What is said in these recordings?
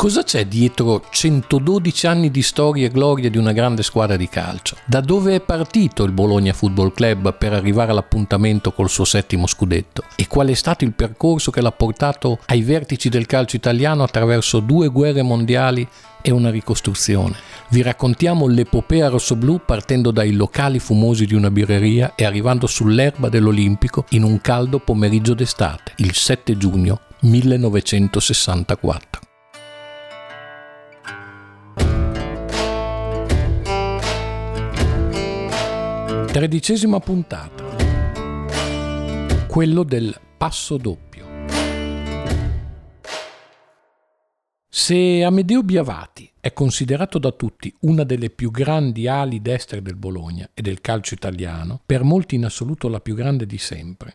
Cosa c'è dietro 112 anni di storia e gloria di una grande squadra di calcio? Da dove è partito il Bologna Football Club per arrivare all'appuntamento col suo settimo scudetto? E qual è stato il percorso che l'ha portato ai vertici del calcio italiano attraverso due guerre mondiali e una ricostruzione? Vi raccontiamo l'epopea rossoblù partendo dai locali fumosi di una birreria e arrivando sull'erba dell'Olimpico in un caldo pomeriggio d'estate, il 7 giugno 1964. Tredicesima puntata. Quello del passo doppio. Se Amedeo Biavati è considerato da tutti una delle più grandi ali destre del Bologna e del calcio italiano, per molti in assoluto la più grande di sempre,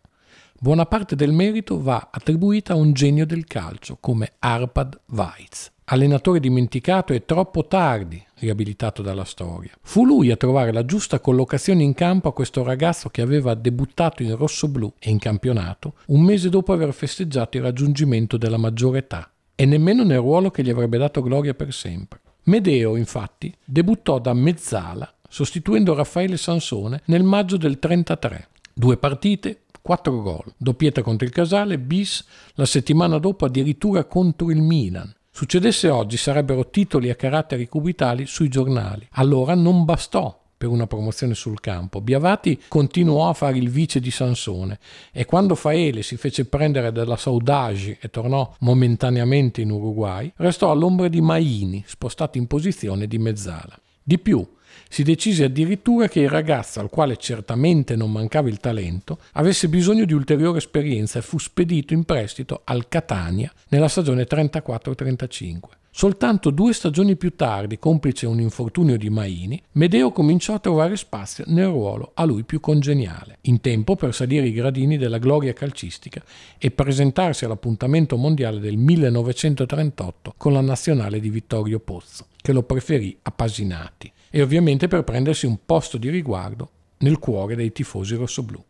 buona parte del merito va attribuita a un genio del calcio come Arpad Weitz allenatore dimenticato e troppo tardi riabilitato dalla storia. Fu lui a trovare la giusta collocazione in campo a questo ragazzo che aveva debuttato in rosso-blu e in campionato un mese dopo aver festeggiato il raggiungimento della maggiore età e nemmeno nel ruolo che gli avrebbe dato gloria per sempre. Medeo, infatti, debuttò da mezzala sostituendo Raffaele Sansone nel maggio del 33. Due partite, quattro gol, doppietta contro il Casale, bis la settimana dopo addirittura contro il Milan Succedesse oggi sarebbero titoli a caratteri cubitali sui giornali. Allora non bastò per una promozione sul campo. Biavati continuò a fare il vice di Sansone e quando Faele si fece prendere dalla Saudagi e tornò momentaneamente in Uruguay, restò all'ombra di Maini, spostato in posizione di mezzala. Di più, si decise addirittura che il ragazzo, al quale certamente non mancava il talento, avesse bisogno di ulteriore esperienza e fu spedito in prestito al Catania nella stagione 34-35. Soltanto due stagioni più tardi, complice un infortunio di Maini, Medeo cominciò a trovare spazio nel ruolo a lui più congeniale, in tempo per salire i gradini della gloria calcistica e presentarsi all'appuntamento mondiale del 1938 con la nazionale di Vittorio Pozzo, che lo preferì a Pasinati e ovviamente per prendersi un posto di riguardo nel cuore dei tifosi rossoblù.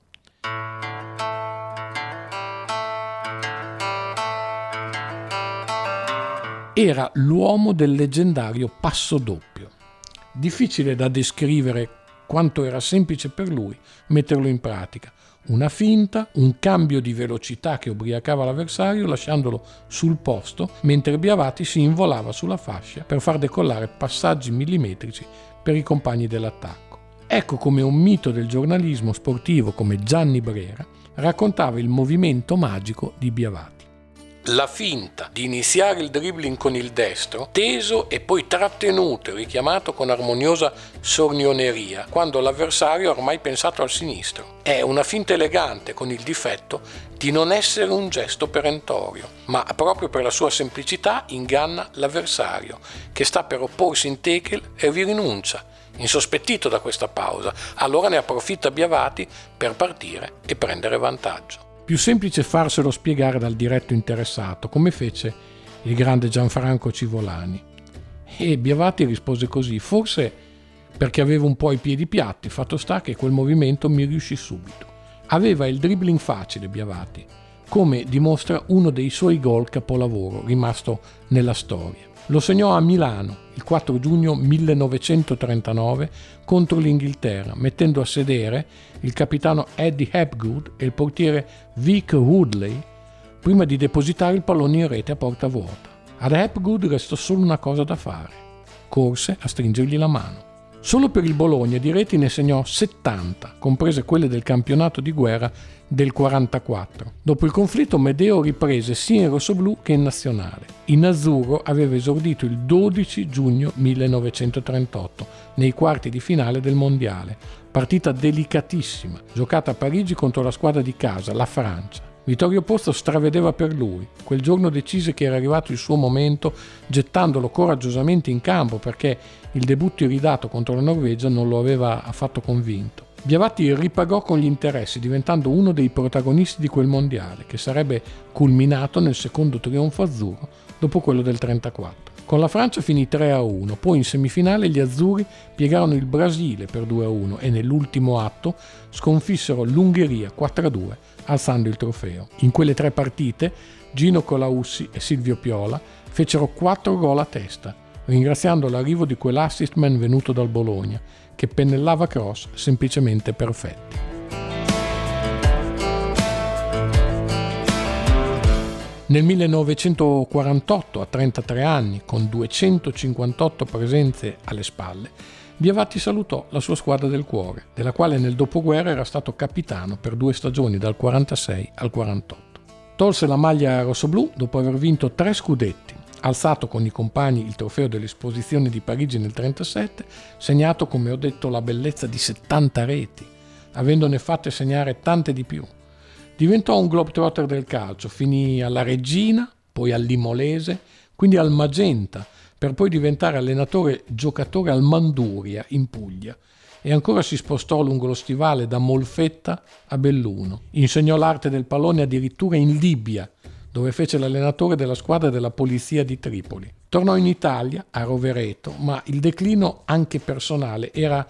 Era l'uomo del leggendario passo doppio. Difficile da descrivere quanto era semplice per lui metterlo in pratica. Una finta, un cambio di velocità che ubriacava l'avversario lasciandolo sul posto, mentre Biavati si involava sulla fascia per far decollare passaggi millimetrici per i compagni dell'attacco. Ecco come un mito del giornalismo sportivo come Gianni Brera raccontava il movimento magico di Biavati. La finta di iniziare il dribbling con il destro, teso e poi trattenuto e richiamato con armoniosa sornioneria, quando l'avversario ha ormai pensato al sinistro. È una finta elegante con il difetto di non essere un gesto perentorio, ma proprio per la sua semplicità inganna l'avversario, che sta per opporsi in tekel e vi rinuncia, insospettito da questa pausa. Allora ne approfitta Biavati per partire e prendere vantaggio. Più semplice farselo spiegare dal diretto interessato, come fece il grande Gianfranco Civolani. E Biavati rispose così, forse perché avevo un po' i piedi piatti, fatto sta che quel movimento mi riuscì subito. Aveva il dribbling facile Biavati, come dimostra uno dei suoi gol capolavoro rimasto nella storia. Lo segnò a Milano il 4 giugno 1939 contro l'Inghilterra, mettendo a sedere il capitano Eddie Hepgood e il portiere Vic Woodley prima di depositare il pallone in rete a porta vuota. Ad Hepgood restò solo una cosa da fare. Corse a stringergli la mano. Solo per il Bologna di reti ne segnò 70, comprese quelle del campionato di guerra del 44. Dopo il conflitto Medeo riprese sia in rossoblù che in nazionale. In azzurro aveva esordito il 12 giugno 1938 nei quarti di finale del mondiale, partita delicatissima, giocata a Parigi contro la squadra di casa, la Francia. Vittorio Pozzo stravedeva per lui. Quel giorno decise che era arrivato il suo momento, gettandolo coraggiosamente in campo perché il debutto iridato contro la Norvegia non lo aveva affatto convinto. Biavati ripagò con gli interessi, diventando uno dei protagonisti di quel mondiale, che sarebbe culminato nel secondo trionfo azzurro dopo quello del 1934. Con la Francia finì 3-1, poi in semifinale gli azzurri piegarono il Brasile per 2-1 e nell'ultimo atto sconfissero l'Ungheria 4-2 alzando il trofeo. In quelle tre partite Gino Colaussi e Silvio Piola fecero 4 gol a testa, ringraziando l'arrivo di quell'assist man venuto dal Bologna, che pennellava cross semplicemente perfetti. Nel 1948, a 33 anni, con 258 presenze alle spalle, Biavatti salutò la sua squadra del cuore, della quale nel dopoguerra era stato capitano per due stagioni dal 46 al 48. Tolse la maglia rossoblù dopo aver vinto tre scudetti, alzato con i compagni il trofeo dell'esposizione di Parigi nel 1937, segnato come ho detto la bellezza di 70 reti, avendone fatte segnare tante di più. Diventò un globetrotter del calcio, finì alla Regina, poi al Limolese, quindi al Magenta, per poi diventare allenatore giocatore al Manduria in Puglia e ancora si spostò lungo lo stivale da Molfetta a Belluno. Insegnò l'arte del pallone addirittura in Libia, dove fece l'allenatore della squadra della polizia di Tripoli. Tornò in Italia, a Rovereto, ma il declino anche personale era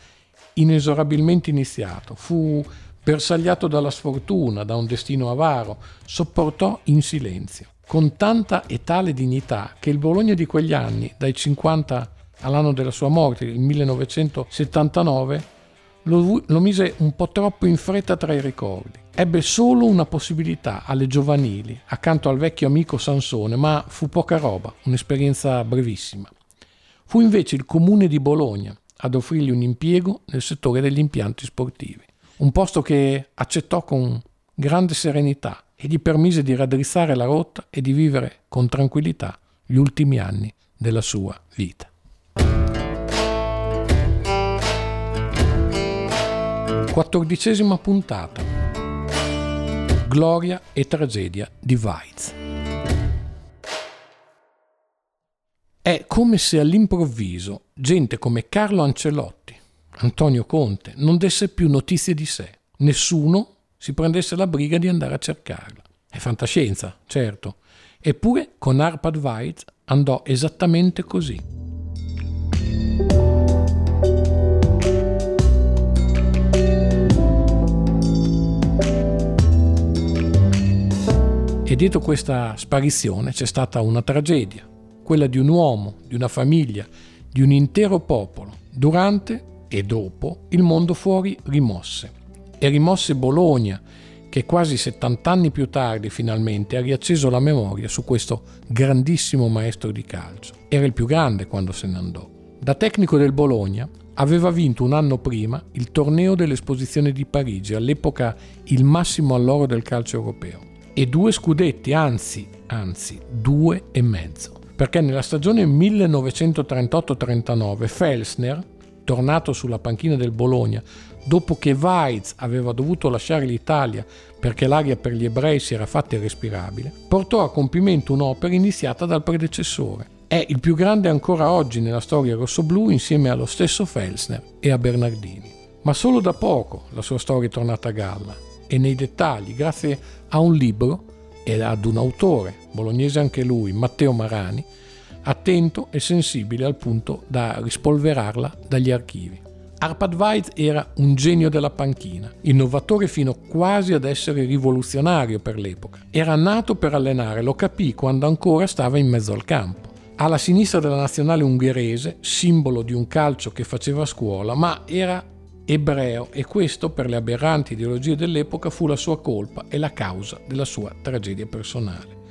inesorabilmente iniziato. Fu bersagliato dalla sfortuna, da un destino avaro, sopportò in silenzio, con tanta e tale dignità che il Bologna di quegli anni, dai 50 all'anno della sua morte, il 1979, lo, lo mise un po' troppo in fretta tra i ricordi. Ebbe solo una possibilità alle giovanili, accanto al vecchio amico Sansone, ma fu poca roba, un'esperienza brevissima. Fu invece il comune di Bologna ad offrirgli un impiego nel settore degli impianti sportivi, un posto che accettò con grande serenità e gli permise di raddrizzare la rotta e di vivere con tranquillità gli ultimi anni della sua vita. Quattordicesima puntata Gloria e tragedia di Weiz. È come se all'improvviso gente come Carlo Ancelotti, Antonio Conte, non desse più notizie di sé. Nessuno si prendesse la briga di andare a cercarla. È fantascienza, certo. Eppure con Arpad Weiz andò esattamente così. E dietro questa sparizione c'è stata una tragedia, quella di un uomo, di una famiglia, di un intero popolo. Durante e dopo il mondo fuori rimosse. E rimosse Bologna, che quasi 70 anni più tardi finalmente ha riacceso la memoria su questo grandissimo maestro di calcio. Era il più grande quando se ne andò. Da tecnico del Bologna aveva vinto un anno prima il torneo dell'esposizione di Parigi, all'epoca il massimo all'oro del calcio europeo e due scudetti, anzi, anzi, due e mezzo. Perché nella stagione 1938-39 Felsner, tornato sulla panchina del Bologna, dopo che Weiz aveva dovuto lasciare l'Italia perché l'aria per gli ebrei si era fatta irrespirabile, portò a compimento un'opera iniziata dal predecessore. È il più grande ancora oggi nella storia rossoblù insieme allo stesso Felsner e a Bernardini. Ma solo da poco la sua storia è tornata a galla e nei dettagli grazie a un libro e ad un autore, bolognese anche lui, Matteo Marani, attento e sensibile al punto da rispolverarla dagli archivi. Arpad Weiz era un genio della panchina, innovatore fino quasi ad essere rivoluzionario per l'epoca. Era nato per allenare, lo capì quando ancora stava in mezzo al campo. Alla sinistra della nazionale ungherese, simbolo di un calcio che faceva scuola, ma era ebreo e questo per le aberranti ideologie dell'epoca fu la sua colpa e la causa della sua tragedia personale.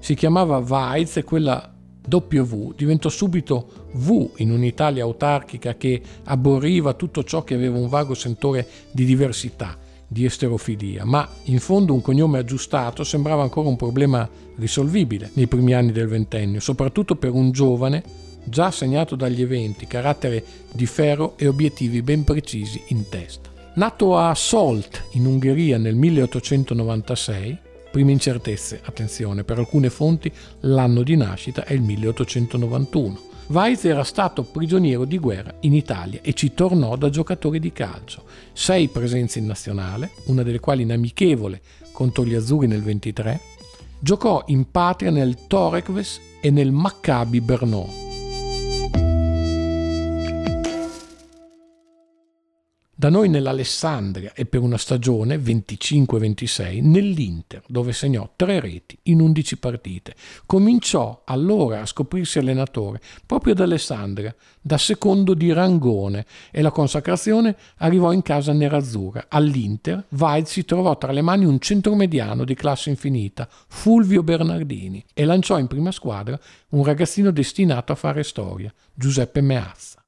Si chiamava Weiz e quella W diventò subito V in un'Italia autarchica che aborriva tutto ciò che aveva un vago sentore di diversità, di esterofilia, ma in fondo un cognome aggiustato sembrava ancora un problema risolvibile nei primi anni del ventennio, soprattutto per un giovane già segnato dagli eventi, carattere di ferro e obiettivi ben precisi in testa. Nato a Solt, in Ungheria, nel 1896, prime incertezze, attenzione, per alcune fonti l'anno di nascita è il 1891. Weiz era stato prigioniero di guerra in Italia e ci tornò da giocatore di calcio. Sei presenze in nazionale, una delle quali in amichevole contro gli azzurri nel 23, giocò in patria nel Torekves e nel Maccabi Brno. Da noi nell'Alessandria e per una stagione 25-26 nell'Inter, dove segnò tre reti in 11 partite. Cominciò allora a scoprirsi allenatore proprio ad Alessandria, da secondo di Rangone e la consacrazione arrivò in casa nerazzurra. All'Inter, Weiz si trovò tra le mani un centromediano di classe infinita, Fulvio Bernardini, e lanciò in prima squadra un ragazzino destinato a fare storia, Giuseppe Meazza.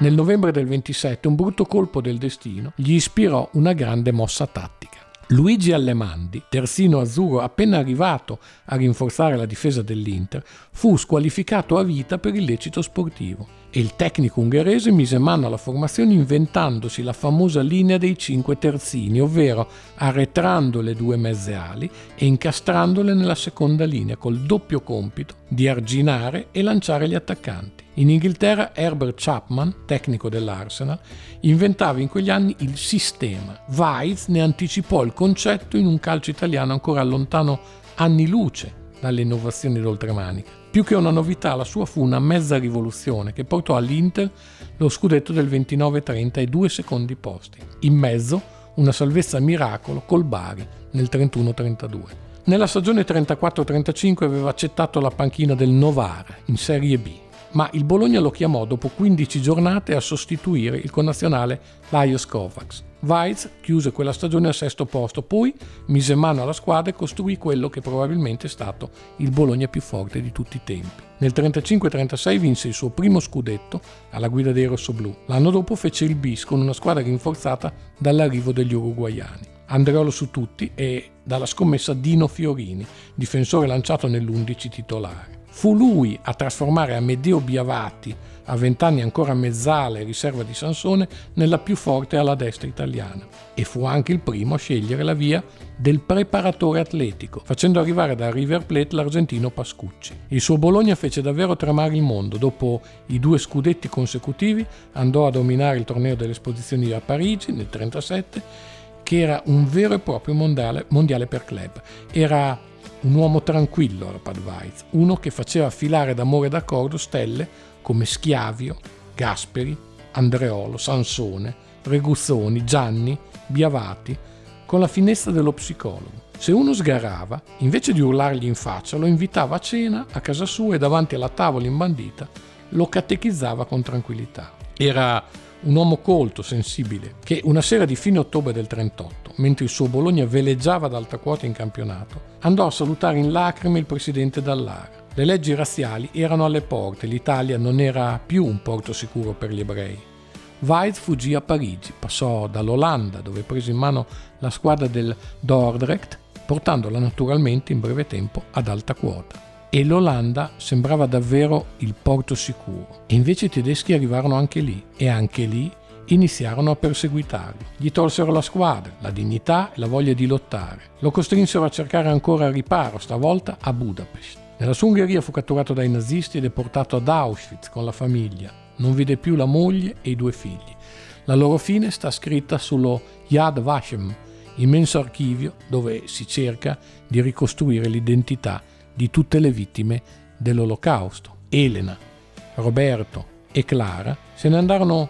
Nel novembre del 27 un brutto colpo del destino gli ispirò una grande mossa tattica. Luigi Allemandi, terzino azzurro appena arrivato a rinforzare la difesa dell'Inter, fu squalificato a vita per illecito sportivo e il tecnico ungherese mise mano alla formazione inventandosi la famosa linea dei cinque terzini, ovvero arretrando le due mezze ali e incastrandole nella seconda linea col doppio compito di arginare e lanciare gli attaccanti. In Inghilterra Herbert Chapman, tecnico dell'Arsenal, inventava in quegli anni il sistema. Weiss ne anticipò il concetto in un calcio italiano ancora lontano anni luce dalle innovazioni d'oltremanica. Più che una novità, la sua fu una mezza rivoluzione che portò all'Inter lo scudetto del 29-30 e due secondi posti. In mezzo, una salvezza miracolo col Bari nel 31-32. Nella stagione 34-35 aveva accettato la panchina del Novara in Serie B ma il Bologna lo chiamò dopo 15 giornate a sostituire il connazionale Lajos Kovacs. Weiz chiuse quella stagione al sesto posto, poi mise mano alla squadra e costruì quello che probabilmente è stato il Bologna più forte di tutti i tempi. Nel 35-36 vinse il suo primo scudetto alla guida dei rossoblù. L'anno dopo fece il bis con una squadra rinforzata dall'arrivo degli uruguaiani. Andreolo su tutti e dalla scommessa Dino Fiorini, difensore lanciato nell'11 titolare. Fu lui a trasformare Amedeo Biavati, a vent'anni ancora mezzale riserva di Sansone, nella più forte alla destra italiana. E fu anche il primo a scegliere la via del preparatore atletico, facendo arrivare da River Plate l'argentino Pascucci. Il suo Bologna fece davvero tremare il mondo. Dopo i due scudetti consecutivi andò a dominare il torneo delle esposizioni a Parigi nel 1937, che era un vero e proprio mondiale, mondiale per club. Era un uomo tranquillo era Padvaiz, uno che faceva filare d'amore d'accordo stelle come Schiavio, Gasperi, Andreolo, Sansone, Reguzzoni, Gianni, Biavati, con la finestra dello psicologo. Se uno sgarava, invece di urlargli in faccia, lo invitava a cena a casa sua e davanti alla tavola imbandita lo catechizzava con tranquillità. Era un uomo colto, sensibile, che una sera di fine ottobre del 38, mentre il suo Bologna veleggiava ad alta quota in campionato, andò a salutare in lacrime il presidente Dallara. Le leggi razziali erano alle porte, l'Italia non era più un porto sicuro per gli ebrei. Weiz fuggì a Parigi, passò dall'Olanda, dove prese in mano la squadra del Dordrecht, portandola naturalmente in breve tempo ad alta quota e l'Olanda sembrava davvero il porto sicuro. E invece i tedeschi arrivarono anche lì e anche lì iniziarono a perseguitarlo. Gli tolsero la squadra, la dignità e la voglia di lottare. Lo costrinsero a cercare ancora riparo, stavolta a Budapest. Nella sua Ungheria fu catturato dai nazisti ed è portato ad Auschwitz con la famiglia. Non vide più la moglie e i due figli. La loro fine sta scritta sullo Yad Vashem, immenso archivio dove si cerca di ricostruire l'identità di tutte le vittime dell'Olocausto. Elena, Roberto e Clara se ne andarono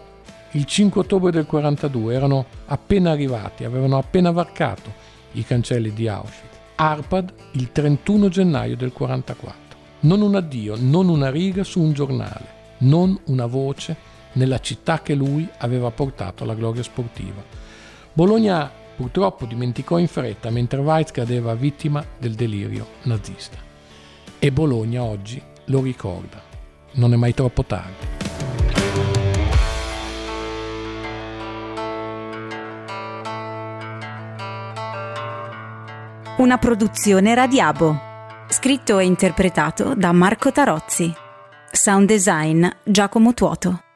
il 5 ottobre del 42, erano appena arrivati, avevano appena varcato i cancelli di Auschwitz. Arpad il 31 gennaio del 44. Non un addio, non una riga su un giornale, non una voce nella città che lui aveva portato alla gloria sportiva. Bologna purtroppo dimenticò in fretta mentre Weiz cadeva vittima del delirio nazista. E Bologna oggi lo ricorda. Non è mai troppo tardi. Una produzione Radiabo. Scritto e interpretato da Marco Tarozzi. Sound design Giacomo Tuoto.